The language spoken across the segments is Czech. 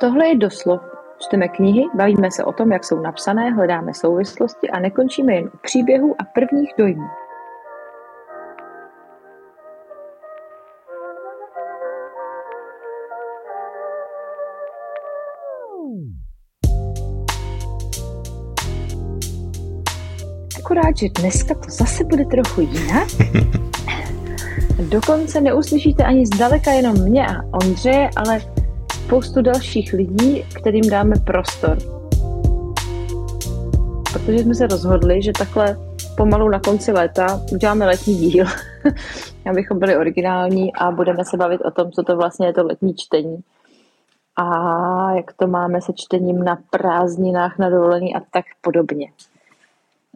Tohle je doslov. Čteme knihy, bavíme se o tom, jak jsou napsané, hledáme souvislosti a nekončíme jen u příběhů a prvních dojmů. Akorát, že dneska to zase bude trochu jinak. Dokonce neuslyšíte ani zdaleka jenom mě a Ondřeje, ale spoustu dalších lidí, kterým dáme prostor. Protože jsme se rozhodli, že takhle pomalu na konci léta uděláme letní díl, abychom byli originální a budeme se bavit o tom, co to vlastně je to letní čtení a jak to máme se čtením na prázdninách, na dovolení a tak podobně.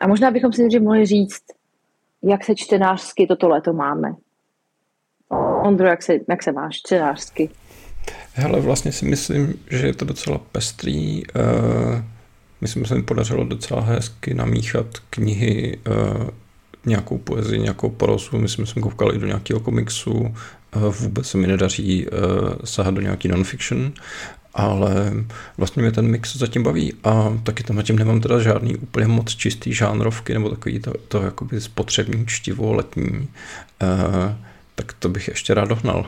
A možná bychom si nejdřív mohli říct, jak se čtenářsky toto léto máme. Ondro, jak se, jak se máš čtenářsky? Hele, vlastně si myslím, že je to docela pestrý. Uh, myslím, že se mi podařilo docela hezky namíchat knihy, uh, nějakou poezii, nějakou prosu. Myslím, že jsem koukal i do nějakého komiksu. Uh, vůbec se mi nedaří sahat do nějaký non-fiction, ale vlastně mě ten mix zatím baví a taky tam zatím nemám teda žádný úplně moc čistý žánrovky nebo takový to, to jakoby spotřební čtivo letní, tak to bych ještě rád dohnal.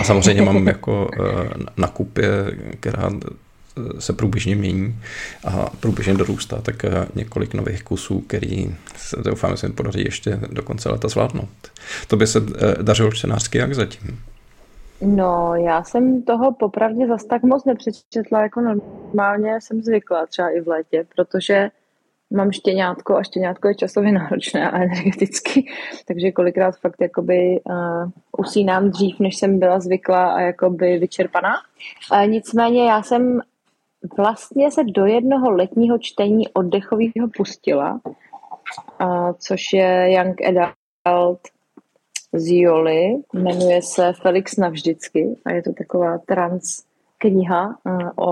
A samozřejmě mám jako uh, na kupě, která se průběžně mění a průběžně dorůstá, tak několik nových kusů, který se doufám, že se mi podaří ještě do konce leta zvládnout. To by se dařilo čtenářsky jak zatím? No, já jsem toho popravdě zas tak moc nepřečetla, jako normálně jsem zvykla třeba i v létě, protože mám štěňátko a štěňátko je časově náročné a energeticky, takže kolikrát fakt jakoby uh, usínám dřív, než jsem byla zvyklá a jakoby vyčerpaná. Uh, nicméně já jsem vlastně se do jednoho letního čtení oddechového pustila, uh, což je Young Adult z Joli, jmenuje se Felix navždycky a je to taková trans kniha eh, o,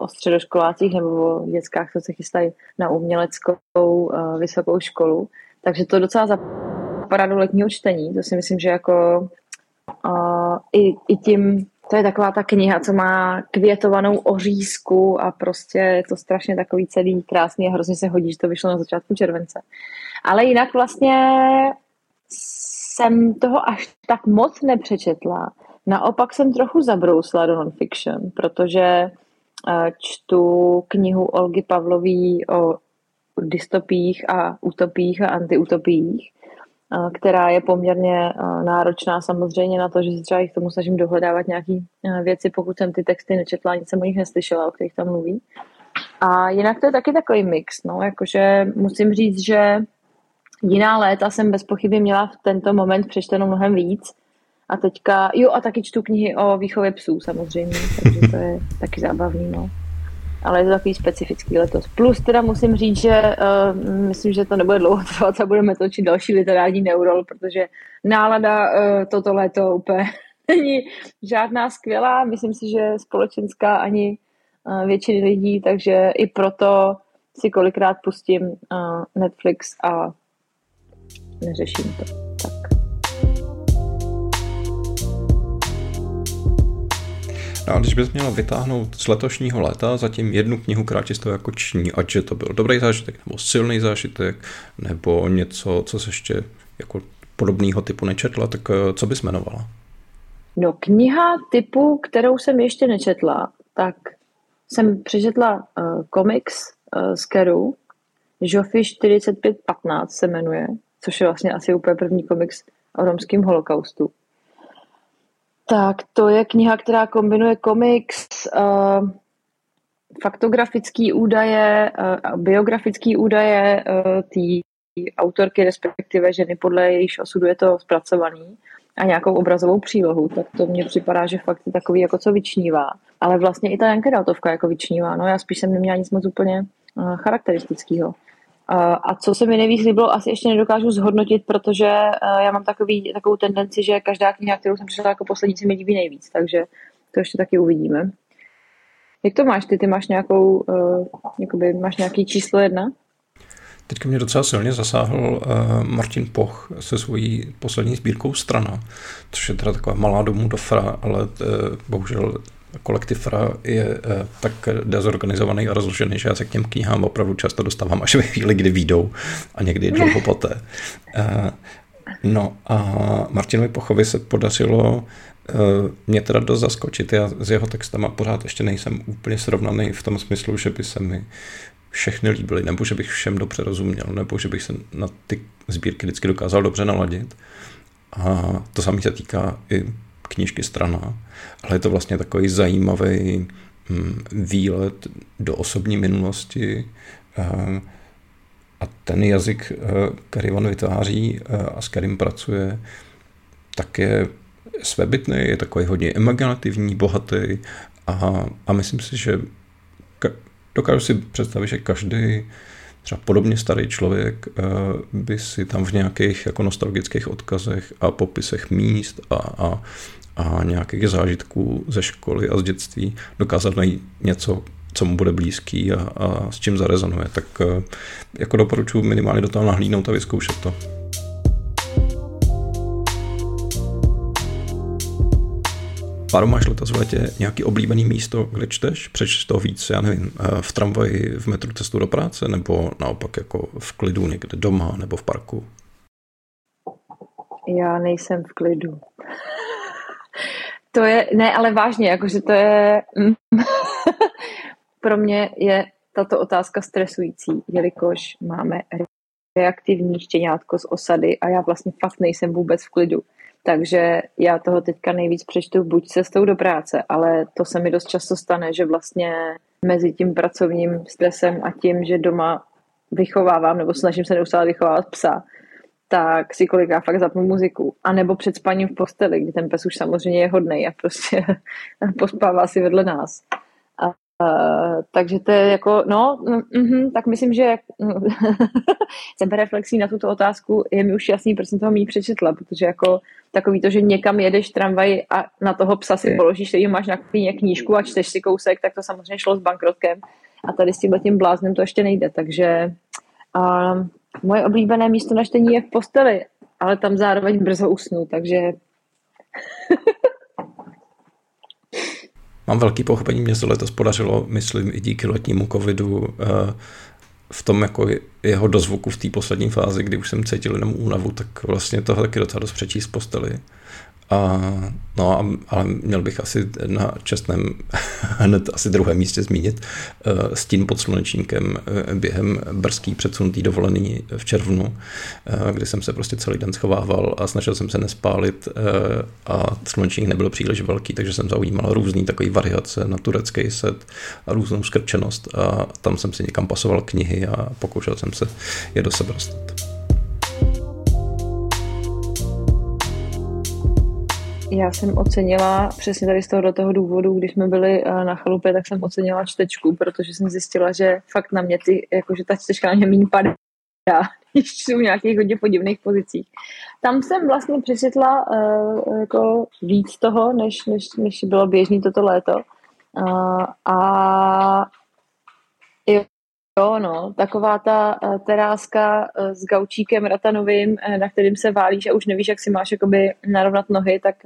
o středoškolácích nebo o dětskách, co se chystají na uměleckou eh, vysokou školu. Takže to docela zapadá do letního čtení. To si myslím, že jako uh, i, i tím, to je taková ta kniha, co má květovanou ořízku a prostě je to strašně takový celý krásný a hrozně se hodí, že to vyšlo na začátku července. Ale jinak vlastně jsem toho až tak moc nepřečetla. Naopak jsem trochu zabrousla do non-fiction, protože eh, čtu knihu Olgy Pavlový o dystopích a utopích a antiutopích, eh, která je poměrně eh, náročná samozřejmě na to, že si třeba jich tomu snažím dohledávat nějaké věci, pokud jsem ty texty nečetla, nic jsem o nich neslyšela, o kterých tam mluví. A jinak to je taky takový mix, no, jakože musím říct, že jiná léta jsem bez pochyby měla v tento moment přečteno mnohem víc. A teďka, jo a taky čtu knihy o výchově psů samozřejmě, takže to je taky zábavný, no. Ale je to takový specifický letos. Plus teda musím říct, že uh, myslím, že to nebude dlouho trvat a budeme točit další literární neurol, protože nálada uh, toto léto úplně není žádná skvělá. Myslím si, že společenská ani uh, většiny lidí, takže i proto si kolikrát pustím uh, Netflix a neřeším to. A když bys měla vytáhnout z letošního léta zatím jednu knihu, ti jako ční, ať že to byl dobrý zážitek, nebo silný zážitek, nebo něco, co se ještě jako podobného typu nečetla, tak eh, co bys jmenovala? No kniha typu, kterou jsem ještě nečetla, tak jsem přečetla uh, komiks uh, z Keru, Joffy 4515 se jmenuje což je vlastně asi úplně první komiks o romském holokaustu. Tak to je kniha, která kombinuje komiks, uh, faktografické údaje, uh, biografické údaje uh, té autorky, respektive ženy, podle jejíž osudu je to zpracovaný a nějakou obrazovou přílohu, tak to mně připadá, že fakt je takový jako co vyčnívá. Ale vlastně i ta Janka Daltovka jako vyčnívá, no já spíš jsem neměla nic moc úplně uh, charakteristického. A co se mi nejvíc líbilo, asi ještě nedokážu zhodnotit, protože já mám takový, takovou tendenci, že každá kniha, kterou jsem přečetla jako poslední, se mi líbí nejvíc, takže to ještě taky uvidíme. Jak to máš ty? Ty máš nějakou, uh, jakoby, máš nějaký číslo jedna? Teďka mě docela silně zasáhl uh, Martin Poch se svojí poslední sbírkou Strana, což je teda taková malá domů do fra, ale uh, bohužel kolektiv FRA je eh, tak dezorganizovaný a rozložený, že já se k těm knihám opravdu často dostávám až ve chvíli, kdy výjdou a někdy dlouho poté. Eh, no a Martinovi Pochovi se podařilo mě teda dost zaskočit. Já s jeho textama pořád ještě nejsem úplně srovnaný v tom smyslu, že by se mi všechny líbily, nebo že bych všem dobře rozuměl, nebo že bych se na ty sbírky vždycky dokázal dobře naladit. A to samé se týká i knížky Strana, ale je to vlastně takový zajímavý hm, výlet do osobní minulosti a ten jazyk, který on vytváří a s kterým pracuje, tak je svébytný, je takový hodně imaginativní, bohatý a, a myslím si, že dokážu si představit, že každý třeba podobně starý člověk eh, by si tam v nějakých jako nostalgických odkazech a popisech míst a, a, a nějakých zážitků ze školy a z dětství dokázal najít něco, co mu bude blízký a, a s čím zarezonuje. Tak eh, jako doporučuji minimálně do toho nahlídnout a vyzkoušet to. Páro, máš letos v letě nějaký oblíbený místo, kde čteš? Přečteš to víc, já nevím, eh, v tramvaji, v metru cestu do práce, nebo naopak jako v klidu někde doma nebo v parku? Já nejsem v klidu. To je, ne, ale vážně, jakože to je, pro mě je tato otázka stresující, jelikož máme reaktivní štěňátko z osady a já vlastně fakt nejsem vůbec v klidu. Takže já toho teďka nejvíc přečtu buď cestou do práce, ale to se mi dost často stane, že vlastně mezi tím pracovním stresem a tím, že doma vychovávám nebo snažím se neustále vychovávat psa, tak si kolikrát fakt zapnu muziku. A nebo před spaním v posteli, kdy ten pes už samozřejmě je hodnej a prostě pospává si vedle nás. Uh, takže to je jako, no, mm, tak myslím, že sebereflexí na tuto otázku je mi už jasný, proč jsem toho méně přečetla, protože jako takový to, že někam jedeš tramvaj a na toho psa si položíš, který máš na knížku a čteš si kousek, tak to samozřejmě šlo s bankrotkem a tady s tím bláznem to ještě nejde, takže uh, moje oblíbené místo na čtení je v posteli, ale tam zároveň brzo usnu, takže Mám velký pochopení, mě se letos podařilo, myslím, i díky letnímu covidu eh, v tom jako jeho dozvuku v té poslední fázi, kdy už jsem cítil jenom únavu, tak vlastně toho taky docela dost přečíst posteli. A, no, ale měl bych asi na čestném hned asi druhém místě zmínit uh, stín pod slunečníkem uh, během brzký předsunutý dovolený v červnu, uh, kdy jsem se prostě celý den schovával a snažil jsem se nespálit a slunečník nebyl příliš velký, takže jsem zaujímal různý takový variace na turecký set a různou skrčenost a tam jsem si někam pasoval knihy a pokoušel jsem se je do sebe dostat. Já jsem ocenila přesně tady z toho do toho důvodu, když jsme byli eh, na chalupě, tak jsem ocenila čtečku, protože jsem zjistila, že fakt na mě ty, jakože ta čtečka na mě méně padá, když jsou v nějakých hodně podivných pozicích. Tam jsem vlastně přečetla uh, jako víc toho, než, než, než bylo běžný toto léto. Uh, a jo, no, taková ta uh, teráska uh, s gaučíkem ratanovým, uh, na kterým se válíš a už nevíš, jak si máš jakoby narovnat nohy, tak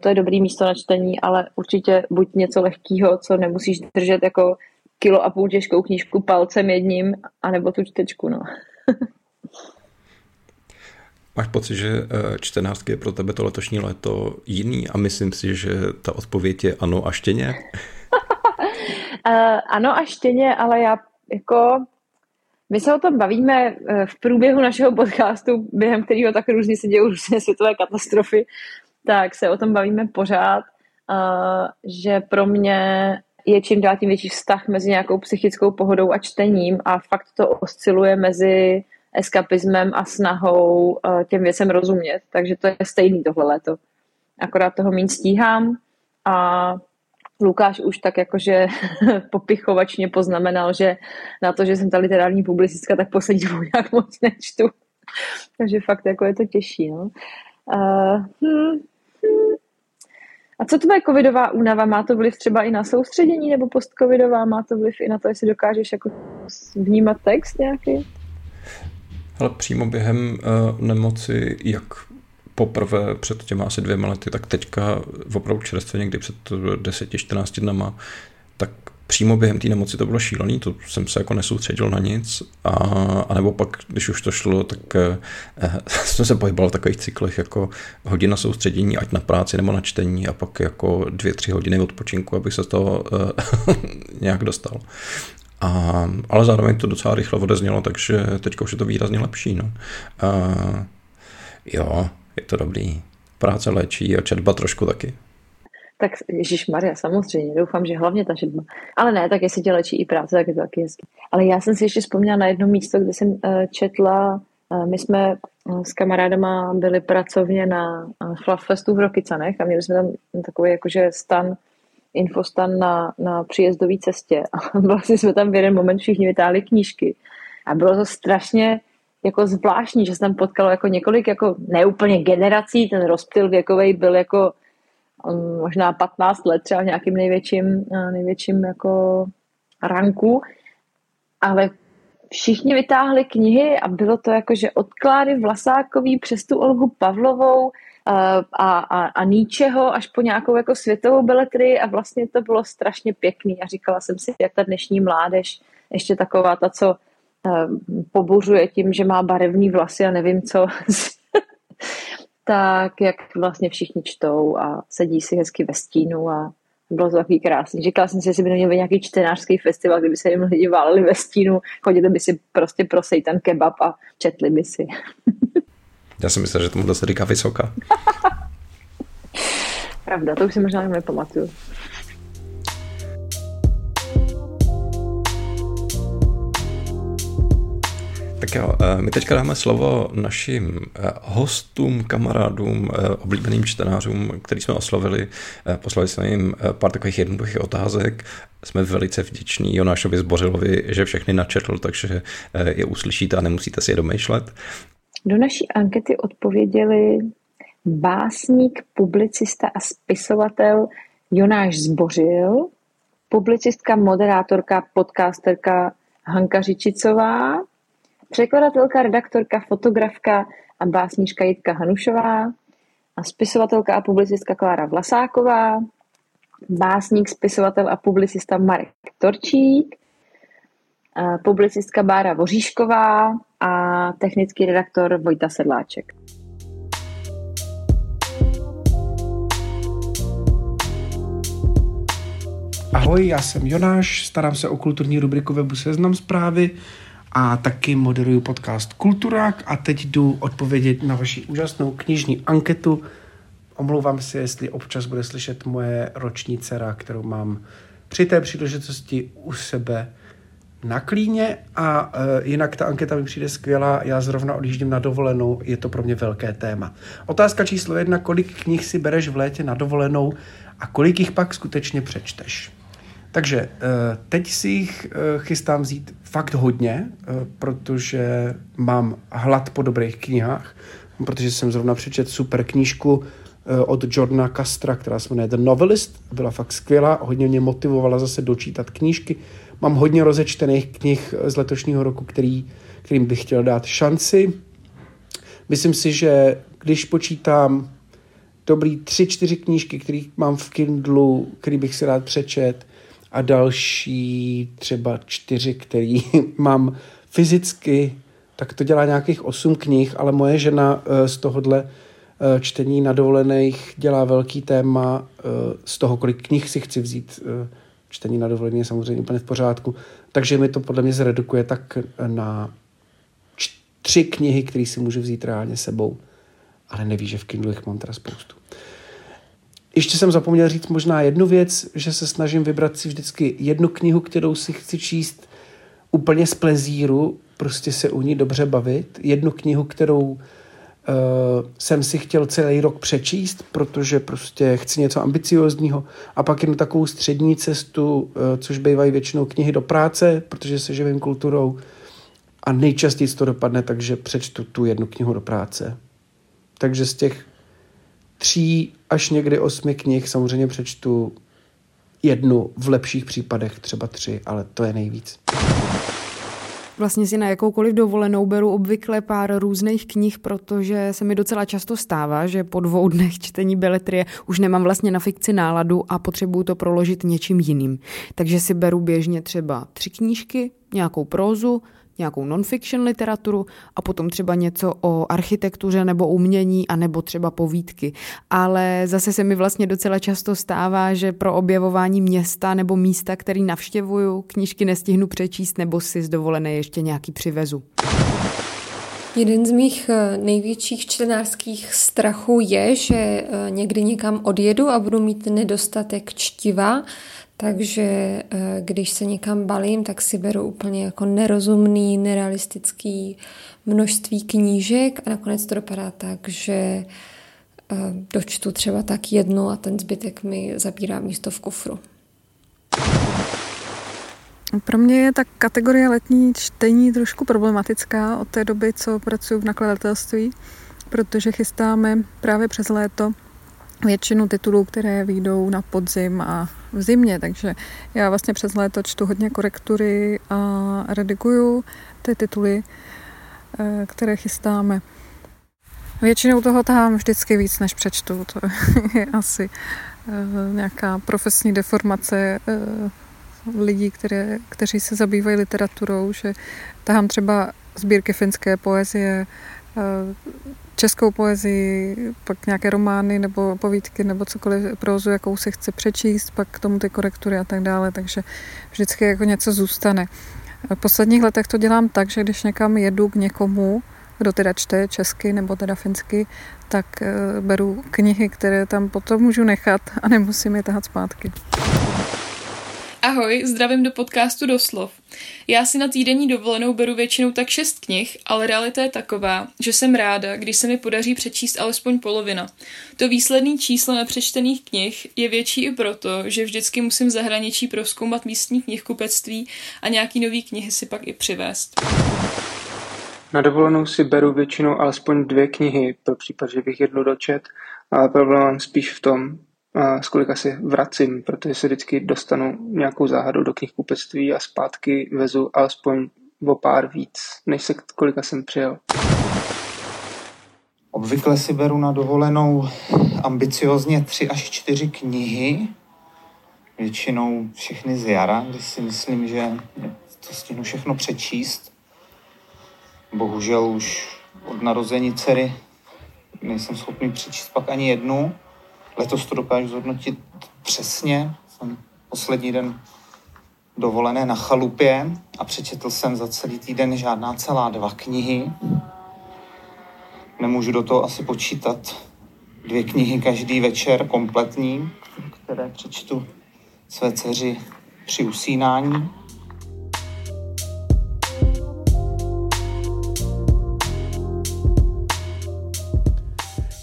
to je dobrý místo na čtení, ale určitě buď něco lehkého, co nemusíš držet jako kilo a půl těžkou knížku palcem jedním, anebo tu čtečku, no. Máš pocit, že čtenářské je pro tebe to letošní léto jiný a myslím si, že ta odpověď je ano a štěně? uh, ano a štěně, ale já jako my se o tom bavíme eh, v průběhu našeho podcastu, během kterého tak různě se dějí různé světové katastrofy, tak se o tom bavíme pořád, že pro mě je čím dál tím větší vztah mezi nějakou psychickou pohodou a čtením a fakt to osciluje mezi eskapismem a snahou těm věcem rozumět. Takže to je stejný tohle léto. Akorát toho méně stíhám a Lukáš už tak jakože popichovačně poznamenal, že na to, že jsem ta literární publicistka, tak poslední dvou nějak moc nečtu. Takže fakt jako je to těžší. No. Uh, hmm, hmm. A co tvoje covidová únava? Má to vliv třeba i na soustředění nebo postcovidová? Má to vliv i na to, jestli dokážeš jako vnímat text nějaký? Ale přímo během uh, nemoci, jak poprvé před těma asi dvěma lety, tak teďka opravdu čerstvě někdy před 10-14 dnama, tak přímo během té nemoci to bylo šílený, to jsem se jako nesoustředil na nic a, a nebo pak, když už to šlo, tak eh, jsem se pohyboval v takových cyklech jako hodina soustředění, ať na práci nebo na čtení a pak jako dvě, tři hodiny odpočinku, abych se z toho eh, nějak dostal. A, ale zároveň to docela rychle odeznělo, takže teď už je to výrazně lepší. No. A, jo, je to dobrý. Práce léčí a četba trošku taky. Tak Ježíš Maria, samozřejmě, doufám, že hlavně ta četba. Ale ne, tak jestli tě léčí i práce, tak je to taky hezký. Ale já jsem si ještě vzpomněla na jedno místo, kde jsem uh, četla, uh, my jsme uh, s kamarádama byli pracovně na uh, Fluff Festu v Rokycanech a měli jsme tam takový jakože stan infostan na, na příjezdové cestě a vlastně jsme tam v jeden moment všichni vytáhli knížky a bylo to strašně jako zvláštní, že jsem tam potkalo jako několik, jako neúplně generací, ten rozptyl věkový byl jako um, možná 15 let třeba v nějakým největším, uh, největším jako ranku, ale všichni vytáhli knihy a bylo to jako, že odklády Vlasákový přes tu Olgu Pavlovou, a, a, a Níčeho až po nějakou jako světovou beletry a vlastně to bylo strašně pěkný. A říkala jsem si, jak ta dnešní mládež ještě taková ta, co pobuřuje tím, že má barevný vlasy a nevím co, tak jak vlastně všichni čtou a sedí si hezky ve stínu a bylo to takový krásný. Říkala jsem si, že by měl být nějaký čtenářský festival, kdyby se jim lidi váleli ve stínu, chodili by si prostě pro ten kebab a četli by si. Já si myslím, že tomu se říká vysoká. Pravda, to už si možná nepamatuju. Tak jo, eh, my teďka dáme slovo našim eh, hostům, kamarádům, eh, oblíbeným čtenářům, který jsme oslovili. Poslali jsme jim pár takových jednoduchých otázek. Jsme velice vděční Jonášovi Zbořilovi, že všechny načetl, takže je uslyšíte a nemusíte si je domýšlet. Do naší ankety odpověděli básník, publicista a spisovatel Jonáš Zbořil, publicistka, moderátorka, podcasterka Hanka Řičicová, překladatelka, redaktorka, fotografka a básníčka Jitka Hanušová a spisovatelka a publicistka Klára Vlasáková, básník, spisovatel a publicista Marek Torčík, publicistka Bára Voříšková a technický redaktor Vojta Sedláček. Ahoj, já jsem Jonáš, starám se o kulturní rubriku webu Seznam zprávy a taky moderuju podcast Kulturák a teď jdu odpovědět na vaši úžasnou knižní anketu. Omlouvám se, jestli občas bude slyšet moje roční dcera, kterou mám při té příležitosti u sebe na klíně a e, jinak ta anketa mi přijde skvělá, já zrovna odjíždím na dovolenou, je to pro mě velké téma. Otázka číslo jedna, kolik knih si bereš v létě na dovolenou a kolik jich pak skutečně přečteš? Takže e, teď si jich e, chystám vzít fakt hodně, e, protože mám hlad po dobrých knihách, protože jsem zrovna přečet super knížku od Jordana Castra, která se jmenuje The Novelist, byla fakt skvělá, hodně mě motivovala zase dočítat knížky, Mám hodně rozečtených knih z letošního roku, který, kterým bych chtěl dát šanci. Myslím si, že když počítám dobrý tři, čtyři knížky, které mám v Kindlu, který bych si rád přečet a další třeba čtyři, který mám fyzicky, tak to dělá nějakých osm knih, ale moje žena eh, z tohohle eh, čtení na dovolených dělá velký téma eh, z toho, kolik knih si chci vzít čtení na dovolení je samozřejmě úplně v pořádku. Takže mi to podle mě zredukuje tak na tři knihy, které si můžu vzít reálně sebou. Ale neví, že v Kindle jich mám teda spoustu. Ještě jsem zapomněl říct možná jednu věc, že se snažím vybrat si vždycky jednu knihu, kterou si chci číst úplně z plezíru, prostě se u ní dobře bavit. Jednu knihu, kterou uh, jsem si chtěl celý rok přečíst, protože prostě chci něco ambiciozního a pak jen takovou střední cestu, uh, což bývají většinou knihy do práce, protože se živím kulturou a nejčastěji to dopadne, takže přečtu tu jednu knihu do práce. Takže z těch tří až někdy osmi knih samozřejmě přečtu jednu, v lepších případech třeba tři, ale to je nejvíc. Vlastně si na jakoukoliv dovolenou beru obvykle pár různých knih, protože se mi docela často stává, že po dvou dnech čtení beletrie už nemám vlastně na fikci náladu a potřebuju to proložit něčím jiným. Takže si beru běžně třeba tři knížky, nějakou prózu, nějakou non-fiction literaturu a potom třeba něco o architektuře nebo umění a nebo třeba povídky. Ale zase se mi vlastně docela často stává, že pro objevování města nebo místa, který navštěvuju, knížky nestihnu přečíst nebo si z dovolené ještě nějaký přivezu. Jeden z mých eh, největších čtenářských strachů je, že eh, někdy někam odjedu a budu mít nedostatek čtiva, takže eh, když se někam balím, tak si beru úplně jako nerozumný, nerealistický množství knížek a nakonec to dopadá tak, že eh, dočtu třeba tak jednu a ten zbytek mi zabírá místo v kufru. Pro mě je ta kategorie letní čtení trošku problematická od té doby, co pracuji v nakladatelství, protože chystáme právě přes léto většinu titulů, které výjdou na podzim a v zimě, takže já vlastně přes léto čtu hodně korektury a rediguju ty tituly, eh, které chystáme. Většinou toho tahám vždycky víc, než přečtu. To je asi eh, nějaká profesní deformace eh, lidí, které, kteří se zabývají literaturou, že tahám třeba sbírky finské poezie, českou poezii, pak nějaké romány nebo povídky nebo cokoliv prózu, jakou si chci přečíst, pak k tomu ty korektury a tak dále, takže vždycky jako něco zůstane. V posledních letech to dělám tak, že když někam jedu k někomu, kdo teda čte česky nebo teda finsky, tak eh, beru knihy, které tam potom můžu nechat a nemusím je tahat zpátky. Ahoj, zdravím do podcastu Doslov. Já si na týdenní dovolenou beru většinou tak šest knih, ale realita je taková, že jsem ráda, když se mi podaří přečíst alespoň polovina. To výsledný číslo nepřečtených knih je větší i proto, že vždycky musím zahraničí proskoumat místní knihkupectví a nějaký nový knihy si pak i přivést. Na dovolenou si beru většinou alespoň dvě knihy, pro případ, že bych jednu dočet, ale problém spíš v tom, z kolika si vracím, protože se vždycky dostanu nějakou záhadou do knihkupectví a zpátky vezu alespoň o pár víc, než se kolika jsem přijel. Obvykle si beru na dovolenou ambiciozně tři až čtyři knihy, většinou všechny z jara, kdy si myslím, že to stihnu všechno přečíst. Bohužel už od narození dcery nejsem schopný přečíst pak ani jednu, Letos to dokážu zhodnotit přesně. Jsem poslední den dovolené na chalupě a přečetl jsem za celý týden žádná celá dva knihy. Nemůžu do toho asi počítat dvě knihy každý večer kompletní, které přečtu své dceři při usínání.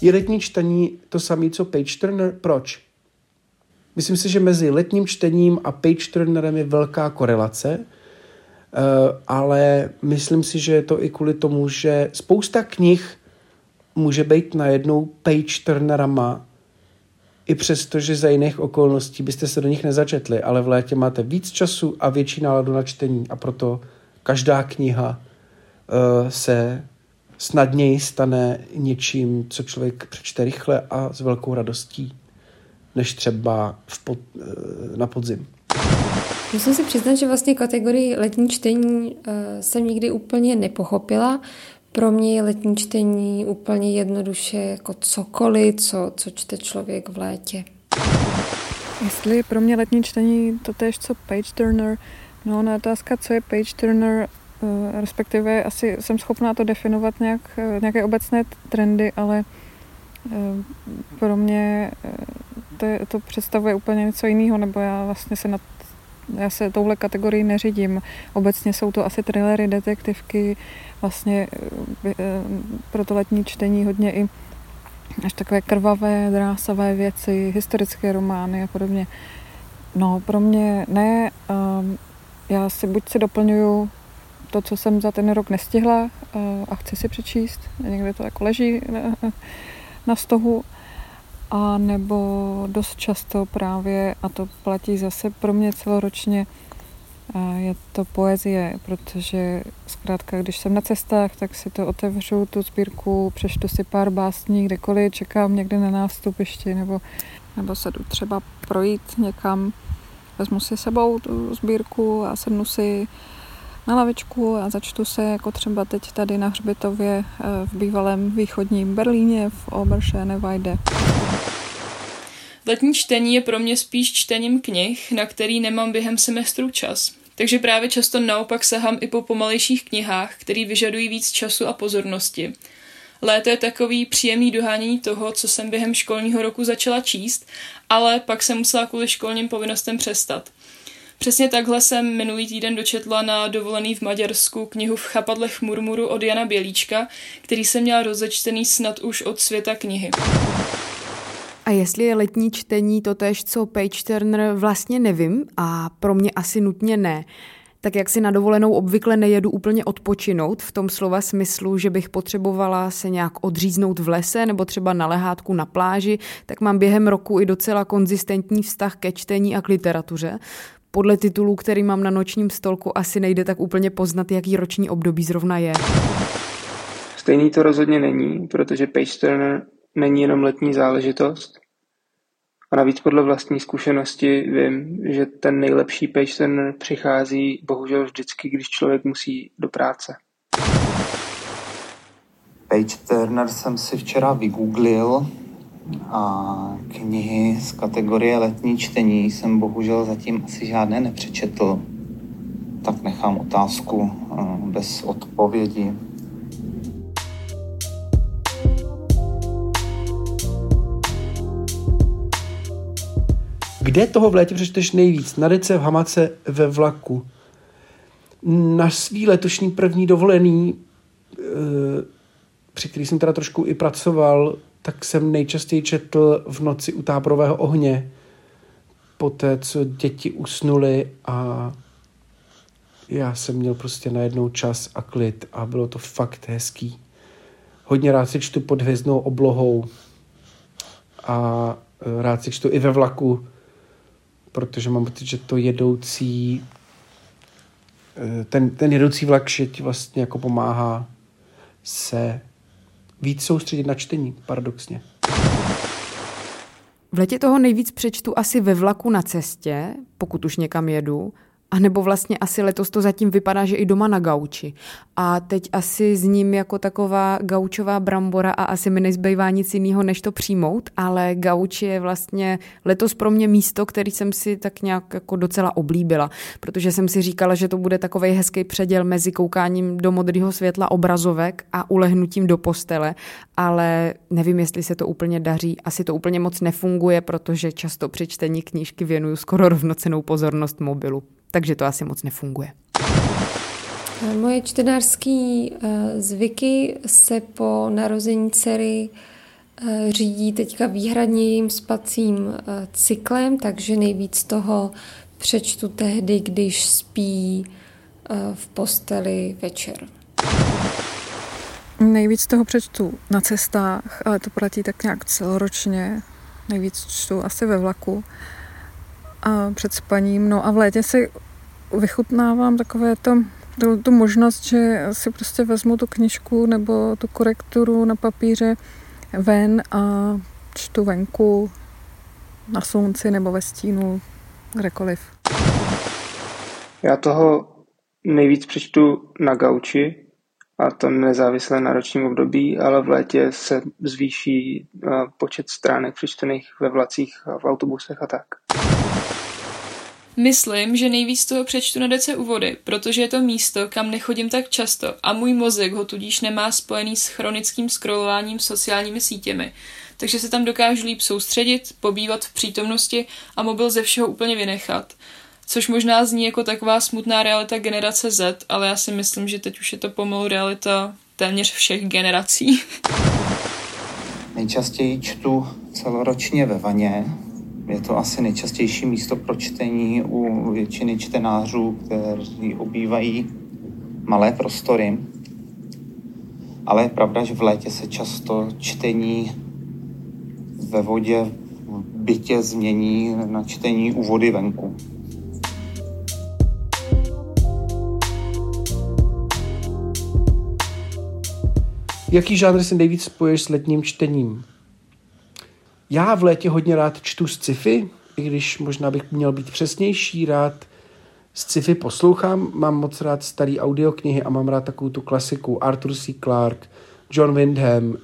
Je letní čtení to samé, co page turner? Proč? Myslím si, že mezi letním čtením a page turnerem je velká korelace, eh, ale myslím si, že je to i kvůli tomu, že spousta knih může být najednou page turnerama, i přesto, že za jiných okolností byste se do nich nezačetli, ale v létě máte víc času a větší náladu na čtení a proto každá kniha uh, se snadněji stane něčím, co člověk přečte rychle a s velkou radostí, než třeba v pod, eh, na podzim. Musím si přiznat, že vlastně kategorii letní čtení uh, jsem nikdy úplně nepochopila. Pro mě je letní čtení úplně jednoduše jako cokoliv, co, co čte člověk v létě. Jestli je pro mě letní čtení to tež, co page turner, no na otázka, co je page turner, Eh, respektive asi jsem schopná to definovat nějak, eh, nějaké obecné trendy, ale eh, pro mě to, je, to představuje úplně něco jiného, nebo já vlastně se na já se touhle kategorii neřídím. Obecně jsou to asi thrillery, detektivky, vlastně pro to letní čtení hodně i až takové krvavé, drásavé věci, historické romány a podobně. No, pro mě ne. Já si buď si doplňuju to, co jsem za ten rok nestihla eh, a chci si přečíst. Někde to jako leží na stohu. A nebo dost často právě, a to platí zase pro mě celoročně, je to poezie, protože zkrátka, když jsem na cestách, tak si to otevřu, tu sbírku, přečtu si pár básní kdekoliv, čekám někde na nástupišti, nebo, nebo se jdu třeba projít někam, vezmu si sebou tu sbírku a sednu si na lavičku a začtu se jako třeba teď tady na Hřbitově eh, v bývalém východním Berlíně v Oberschöneweide. Letní čtení je pro mě spíš čtením knih, na který nemám během semestru čas. Takže právě často naopak sahám i po pomalejších knihách, které vyžadují víc času a pozornosti. Léto je takový příjemný dohánění toho, co jsem během školního roku začala číst, ale pak jsem musela kvůli školním povinnostem přestat. Přesně takhle jsem minulý týden dočetla na dovolený v Maďarsku knihu v chapadlech murmuru od Jana Bělíčka, který jsem měla rozečtený snad už od světa knihy. A jestli je letní čtení totéž, co Page Turner, vlastně nevím a pro mě asi nutně ne. Tak jak si na dovolenou obvykle nejedu úplně odpočinout v tom slova smyslu, že bych potřebovala se nějak odříznout v lese nebo třeba na lehátku na pláži, tak mám během roku i docela konzistentní vztah ke čtení a k literatuře. Podle titulů, který mám na nočním stolku, asi nejde tak úplně poznat, jaký roční období zrovna je. Stejný to rozhodně není, protože Page Turner není jenom letní záležitost. A navíc podle vlastní zkušenosti vím, že ten nejlepší page ten přichází bohužel vždycky, když člověk musí do práce. Page Turner jsem si včera vygooglil a knihy z kategorie letní čtení jsem bohužel zatím asi žádné nepřečetl. Tak nechám otázku eh, bez odpovědi. Kde toho v létě přečteš nejvíc? Na dece, v hamace, ve vlaku. Na svý letošní první dovolený, eh, při který jsem teda trošku i pracoval, tak jsem nejčastěji četl v noci u táborového ohně. Poté, co děti usnuly a já jsem měl prostě najednou čas a klid a bylo to fakt hezký. Hodně rád si čtu pod hvězdnou oblohou a eh, rád si čtu i ve vlaku, protože mám pocit, že to jedoucí eh, ten, ten jedoucí vlak ti vlastně jako pomáhá se víc soustředit na čtení, paradoxně. V letě toho nejvíc přečtu asi ve vlaku na cestě, pokud už někam jedu, a nebo vlastně asi letos to zatím vypadá, že i doma na gauči. A teď asi s ním jako taková gaučová brambora a asi mi nezbývá nic jiného, než to přijmout, ale gauč je vlastně letos pro mě místo, který jsem si tak nějak jako docela oblíbila, protože jsem si říkala, že to bude takový hezký předěl mezi koukáním do modrého světla obrazovek a ulehnutím do postele, ale nevím, jestli se to úplně daří. Asi to úplně moc nefunguje, protože často při čtení knížky věnuju skoro rovnocenou pozornost mobilu takže to asi moc nefunguje. Moje čtenářské eh, zvyky se po narození dcery eh, řídí teďka výhradně jejím spacím eh, cyklem, takže nejvíc toho přečtu tehdy, když spí v posteli večer. Nejvíc toho přečtu na cestách, ale to platí tak nějak celoročně. Nejvíc čtu asi ve vlaku a před spaním. No a v létě si vychutnávám takové to, tu, tu možnost, že si prostě vezmu tu knižku nebo tu korekturu na papíře ven a čtu venku na slunci nebo ve stínu, kdekoliv. Já toho nejvíc přečtu na gauči, a to nezávisle na ročním období, ale v létě se zvýší eh, počet stránek přečtených ve vlacích, v autobusech a tak. Myslím, že nejvíc toho přečtu na dece u vody, protože je to místo, kam nechodím tak často a můj mozek ho tudíž nemá spojený s chronickým scrollováním sociálními sítěmi. Takže se tam dokážu líp soustředit, pobývat v přítomnosti a mobil ze všeho úplně vynechat. Což možná zní jako taková smutná realita generace Z, ale já si myslím, že teď už je to pomalu realita téměř všech generací. Nejčastěji čtu celoročně ve vaně, je to asi nejčastější místo pro čtení u většiny čtenářů, kteří obývají malé prostory. Ale je pravda, že v létě se často čtení ve vodě v bytě změní na čtení u vody venku. Jaký žánr se nejvíc spojuješ s letním čtením? Já v létě hodně rád čtu sci-fi, i když možná bych měl být přesnější, rád sci-fi poslouchám, mám moc rád starý audioknihy a mám rád takovou tu klasiku Arthur C. Clarke, John Wyndham, uh,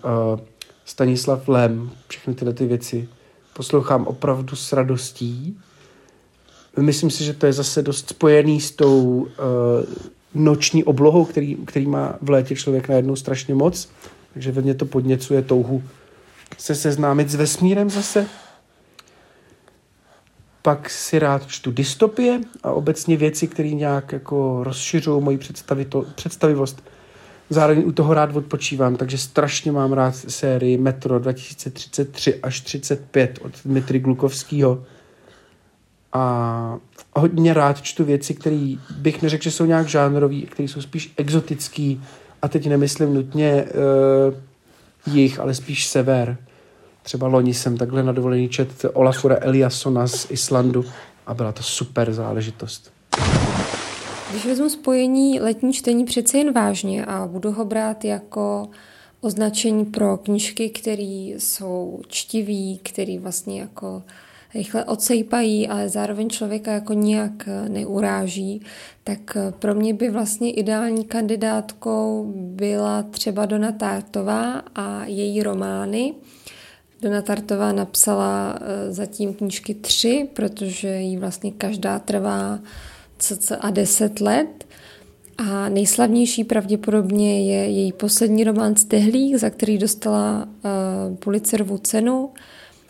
Stanislav Lem, všechny tyhle ty věci poslouchám opravdu s radostí. Myslím si, že to je zase dost spojený s tou uh, noční oblohou, který, který má v létě člověk najednou strašně moc. Takže ve mně to podněcuje touhu se seznámit s vesmírem zase. Pak si rád čtu dystopie a obecně věci, které nějak jako rozšiřují moji představivost. Zároveň u toho rád odpočívám, takže strašně mám rád sérii Metro 2033 až 35 od Dmitry Glukovského. A hodně rád čtu věci, které bych neřekl, že jsou nějak žánrový, které jsou spíš exotický. A teď nemyslím nutně uh, jich, ale spíš sever. Třeba loni jsem takhle na dovolený čet Olafura Eliassona z Islandu a byla to super záležitost. Když vezmu spojení letní čtení přece jen vážně a budu ho brát jako označení pro knižky, které jsou čtivý, které vlastně jako rychle odsejpají, ale zároveň člověka jako nijak neuráží, tak pro mě by vlastně ideální kandidátkou byla třeba Dona Tartová a její romány. Dona Tartová napsala eh, zatím knížky tři, protože jí vlastně každá trvá cca 10 let. A nejslavnější pravděpodobně je její poslední román Stehlík, za který dostala uh, Pulitzerovu cenu.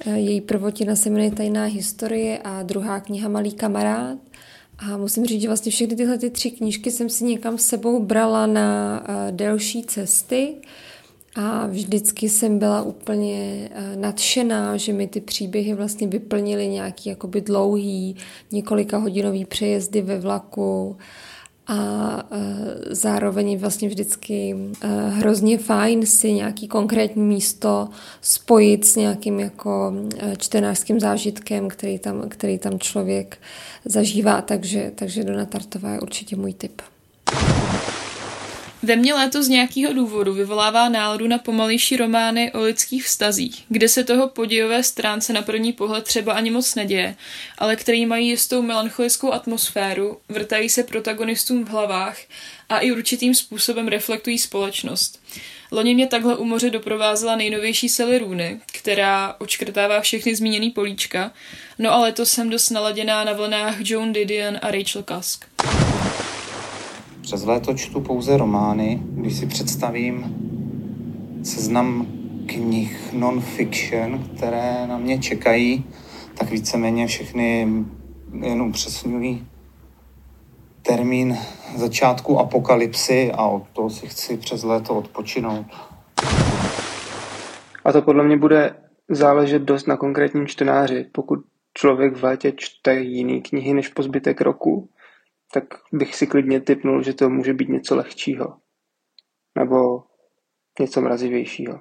Uh, její prvotina se jmenuje Tajná historie a druhá kniha Malý kamarád. A musím říct, že vlastně všechny tyhle ty tři knížky jsem si někam s sebou brala na uh, delší cesty. A vždycky jsem byla úplně eh, nadšená, že mi ty příběhy vlastně vyplnily nějaký jakoby dlouhý, několika hodinový přejezdy ve vlaku a eh, zároveň vlastně vždycky eh, hrozně fajn si nějaký konkrétní místo spojit s nějakým jako čtenářským zážitkem, který tam, který tam člověk zažívá, takže, takže Dona Tartová je určitě můj tip. Ve mně léto z nějakého důvodu vyvolává náladu na pomalejší romány o lidských vztazích, kde se toho podějové stránce na první pohled třeba ani moc neděje, ale který mají jistou melancholickou atmosféru, vrtají se protagonistům v hlavách a i určitým způsobem reflektují společnost. Loni mě takhle u moře doprovázela nejnovější Sally Rooney, která očkrtává všechny zmíněný políčka, no ale to jsem dost naladěná na vlnách Joan Didion a Rachel Cusk. Přes léto čtu pouze romány, když si představím seznam knih non-fiction, které na mě čekají, tak víceméně všechny jen upřesňují termín začátku apokalypsy a od toho si chci přes léto odpočinout. A to podle mě bude záležet dost na konkrétním čtenáři. Pokud člověk v létě čte jiný knihy než po zbytek roku, tak bych si klidně typnul, že to může být něco lehčího. Nebo něco mrazivějšího.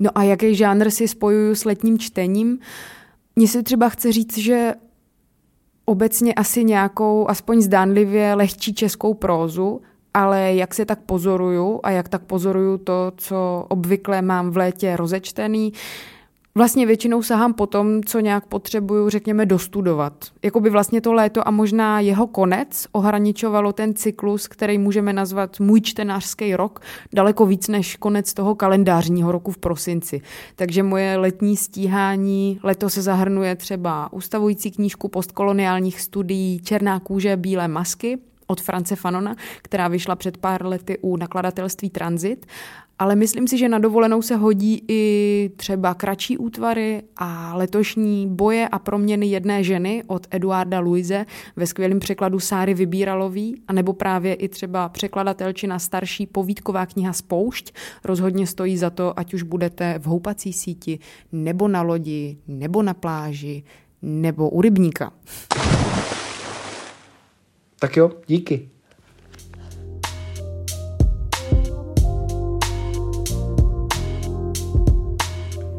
No a jaký žánr si spojuju s letním čtením? Mně se třeba chce říct, že obecně asi nějakou, aspoň zdánlivě lehčí českou prózu, ale jak se tak pozoruju a jak tak pozoruju to, co obvykle mám v létě rozečtený, Vlastně většinou sahám po tom, co nějak potřebuju, řekněme, dostudovat. Jakoby vlastně to léto a možná jeho konec ohraničovalo ten cyklus, který můžeme nazvat můj čtenářský rok, daleko víc než konec toho kalendářního roku v prosinci. Takže moje letní stíhání leto se zahrnuje třeba ustavující knížku postkoloniálních studií Černá kůže, bílé masky, od France Fanona, která vyšla před pár lety u nakladatelství Transit ale myslím si, že na dovolenou se hodí i třeba kratší útvary a letošní boje a proměny jedné ženy od Eduarda Luise ve skvělém překladu Sáry Vybíralový, anebo právě i třeba překladatelčina starší povídková kniha Spoušť. Rozhodně stojí za to, ať už budete v houpací síti, nebo na lodi, nebo na pláži, nebo u rybníka. Tak jo, díky.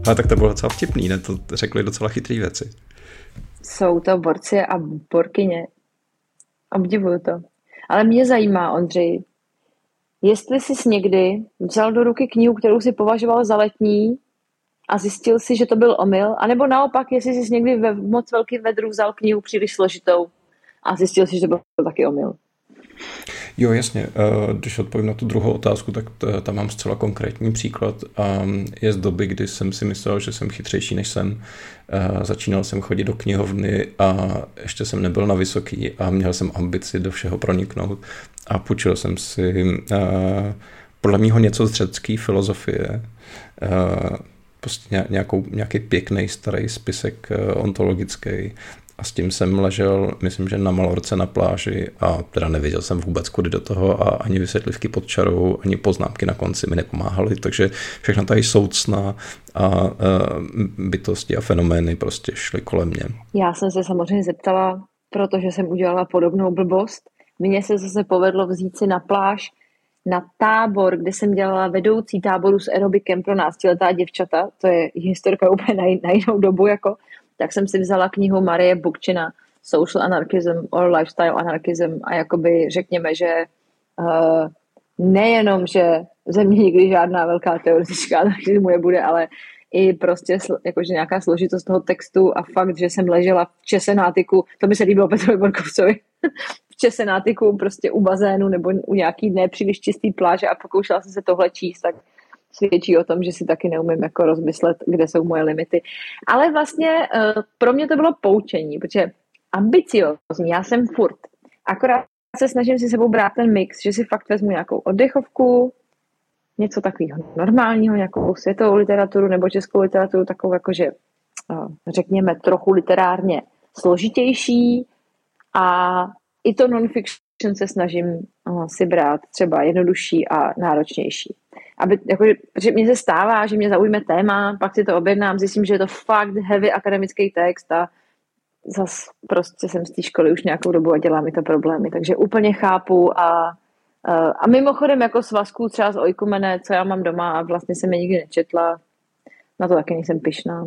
Ale tak to bylo docela vtipný, ne? To řekli docela chytrý věci. Jsou to borci a borkyně. Obdivuju to. Ale mě zajímá, Ondřej, jestli jsi někdy vzal do ruky knihu, kterou si považoval za letní a zjistil si, že to byl omyl, anebo naopak, jestli jsi někdy ve moc velký vedru vzal knihu příliš složitou a zjistil si, že to byl taky omyl. Jo, jasně. Eh, když odpovím na tu druhou otázku, tak tam mám zcela konkrétní příklad. Je z doby, kdy jsem si myslel, že jsem chytřejší, než jsem. Eh, začínal jsem chodit do knihovny a ještě jsem nebyl na vysoký a měl jsem ambici do všeho proniknout a půjčil jsem si eh, podle mého něco z řecké filozofie, prostě nějakou, nějaký pěkný starý spisek ontologický a s tím jsem ležel, myslím, že na Malorce na pláži a teda nevěděl jsem vůbec kudy do toho a ani vysvětlivky pod čarou, ani poznámky na konci mi nepomáhaly, takže všechno tady soucna a uh, bytosti a fenomény prostě šly kolem mě. Já jsem se samozřejmě zeptala, protože jsem udělala podobnou blbost. Mně se zase povedlo vzít si na pláž na tábor, kde jsem dělala vedoucí táboru s aerobikem pro náctiletá děvčata, to je historka úplně na jinou dobu, jako tak jsem si vzala knihu Marie Bukčina Social Anarchism or Lifestyle Anarchism. A jakoby řekněme, že uh, nejenom, že ze mě nikdy žádná velká teoretička anarchismu nebude, ale i prostě jakože nějaká složitost toho textu a fakt, že jsem ležela v česenátiku, to by se líbilo Petrovi Borkovcovi, v česenátiku prostě u bazénu nebo u nějaký nepříliš čistý pláže a pokoušela jsem se tohle číst, tak svědčí o tom, že si taky neumím jako rozmyslet, kde jsou moje limity. Ale vlastně uh, pro mě to bylo poučení, protože ambiciozní, já jsem furt. Akorát se snažím si sebou brát ten mix, že si fakt vezmu nějakou oddechovku, něco takového normálního, nějakou světovou literaturu nebo českou literaturu, takovou jakože, uh, řekněme, trochu literárně složitější a i to non-fiction se snažím uh, si brát třeba jednodušší a náročnější aby, jako, že mně se stává, že mě zaujme téma, pak si to objednám, zjistím, že je to fakt heavy akademický text a zas prostě jsem z té školy už nějakou dobu a dělá mi to problémy, takže úplně chápu a a mimochodem jako svazků třeba z Ojkumene, co já mám doma a vlastně jsem je nikdy nečetla, na to taky nejsem pyšná.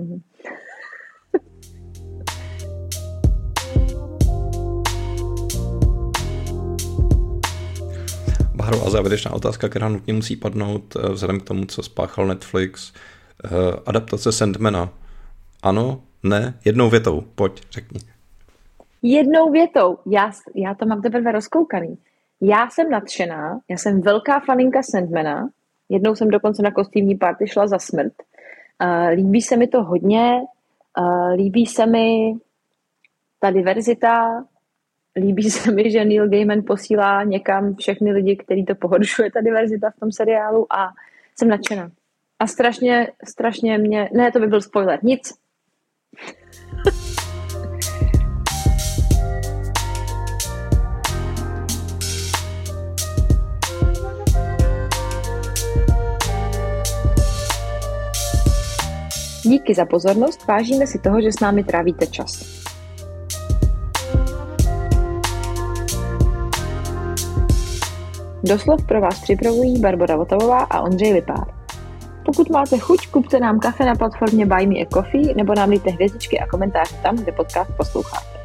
Báro, a závěrečná otázka, která nutně musí padnout eh, vzhledem k tomu, co spáchal Netflix. Eh, adaptace Sandmana. Ano, ne, jednou větou, pojď, řekni. Jednou větou, já, já to mám teprve rozkoukaný. Já jsem nadšená, já jsem velká faninka Sandmana, jednou jsem dokonce na kostýmní party šla za smrt. Uh, líbí se mi to hodně, uh, líbí se mi ta diverzita, Líbí se mi, že Neil Gaiman posílá někam všechny lidi, který to pohoršuje, ta diverzita v tom seriálu a jsem nadšená. A strašně, strašně mě... Ne, to by byl spoiler. Nic. Díky za pozornost, vážíme si toho, že s námi trávíte čas. Doslov pro vás připravují Barbara Votavová a Ondřej Lipár. Pokud máte chuť, kupte nám kafe na platformě Buy Me a Coffee nebo nám dejte hvězdičky a komentáře tam, kde podcast posloucháte.